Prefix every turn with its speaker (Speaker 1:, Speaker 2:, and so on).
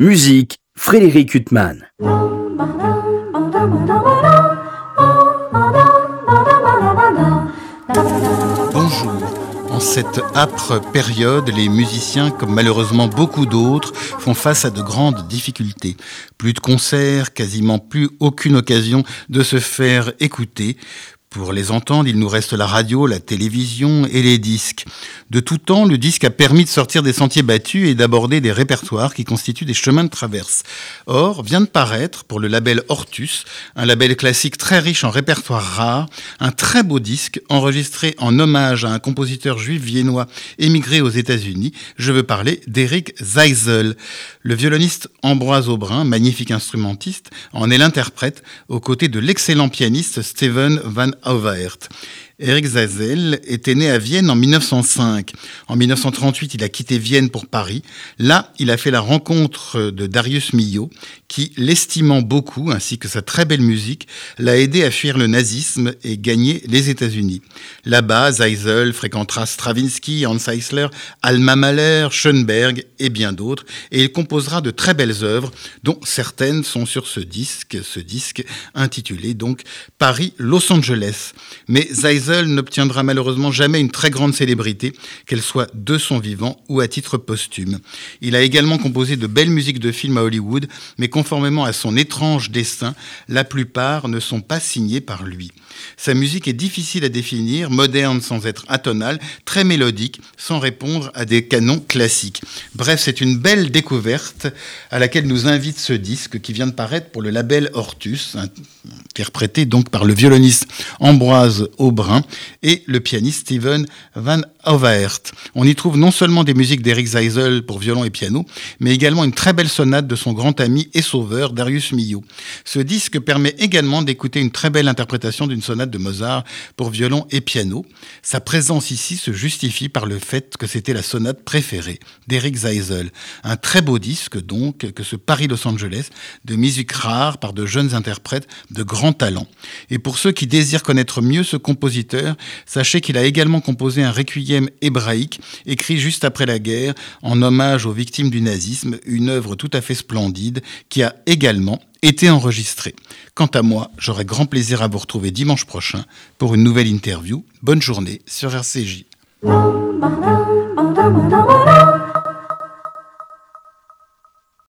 Speaker 1: Musique, Frédéric Huttman.
Speaker 2: Bonjour. En cette âpre période, les musiciens, comme malheureusement beaucoup d'autres, font face à de grandes difficultés. Plus de concerts, quasiment plus aucune occasion de se faire écouter. Pour les entendre, il nous reste la radio, la télévision et les disques. De tout temps, le disque a permis de sortir des sentiers battus et d'aborder des répertoires qui constituent des chemins de traverse. Or, vient de paraître, pour le label Hortus, un label classique très riche en répertoires rares, un très beau disque enregistré en hommage à un compositeur juif viennois émigré aux États-Unis. Je veux parler d'Eric Zeisel. Le violoniste Ambroise Aubrin, magnifique instrumentiste, en est l'interprète aux côtés de l'excellent pianiste Steven Van Auwaert. Eric Zazel était né à Vienne en 1905. En 1938, il a quitté Vienne pour Paris. Là, il a fait la rencontre de Darius Milhaud, qui, l'estimant beaucoup, ainsi que sa très belle musique, l'a aidé à fuir le nazisme et gagner les États-Unis. Là-bas, Zeisel fréquentera Stravinsky, Hans Eisler, Alma Mahler, Schoenberg et bien d'autres, et il composera de très belles œuvres, dont certaines sont sur ce disque, ce disque intitulé donc Paris-Los Angeles. Mais n'obtiendra malheureusement jamais une très grande célébrité, qu'elle soit de son vivant ou à titre posthume. Il a également composé de belles musiques de films à Hollywood, mais conformément à son étrange destin, la plupart ne sont pas signées par lui. Sa musique est difficile à définir, moderne sans être atonale, très mélodique, sans répondre à des canons classiques. Bref, c'est une belle découverte à laquelle nous invite ce disque qui vient de paraître pour le label Hortus, interprété donc par le violoniste Ambroise Aubrin et le pianiste Steven Van Auwaert. On y trouve non seulement des musiques d'Eric Zeisel pour violon et piano, mais également une très belle sonate de son grand ami et sauveur Darius Milhaud. Ce disque permet également d'écouter une très belle interprétation d'une sonate de Mozart pour violon et piano. Sa présence ici se justifie par le fait que c'était la sonate préférée d'Eric Zeisel. Un très beau disque donc que ce Paris-Los Angeles de musique rare par de jeunes interprètes de talent. Et pour ceux qui désirent connaître mieux ce compositeur, sachez qu'il a également composé un requiem hébraïque écrit juste après la guerre en hommage aux victimes du nazisme, une œuvre tout à fait splendide qui a également été enregistrée. Quant à moi, j'aurai grand plaisir à vous retrouver dimanche prochain pour une nouvelle interview. Bonne journée sur RCJ.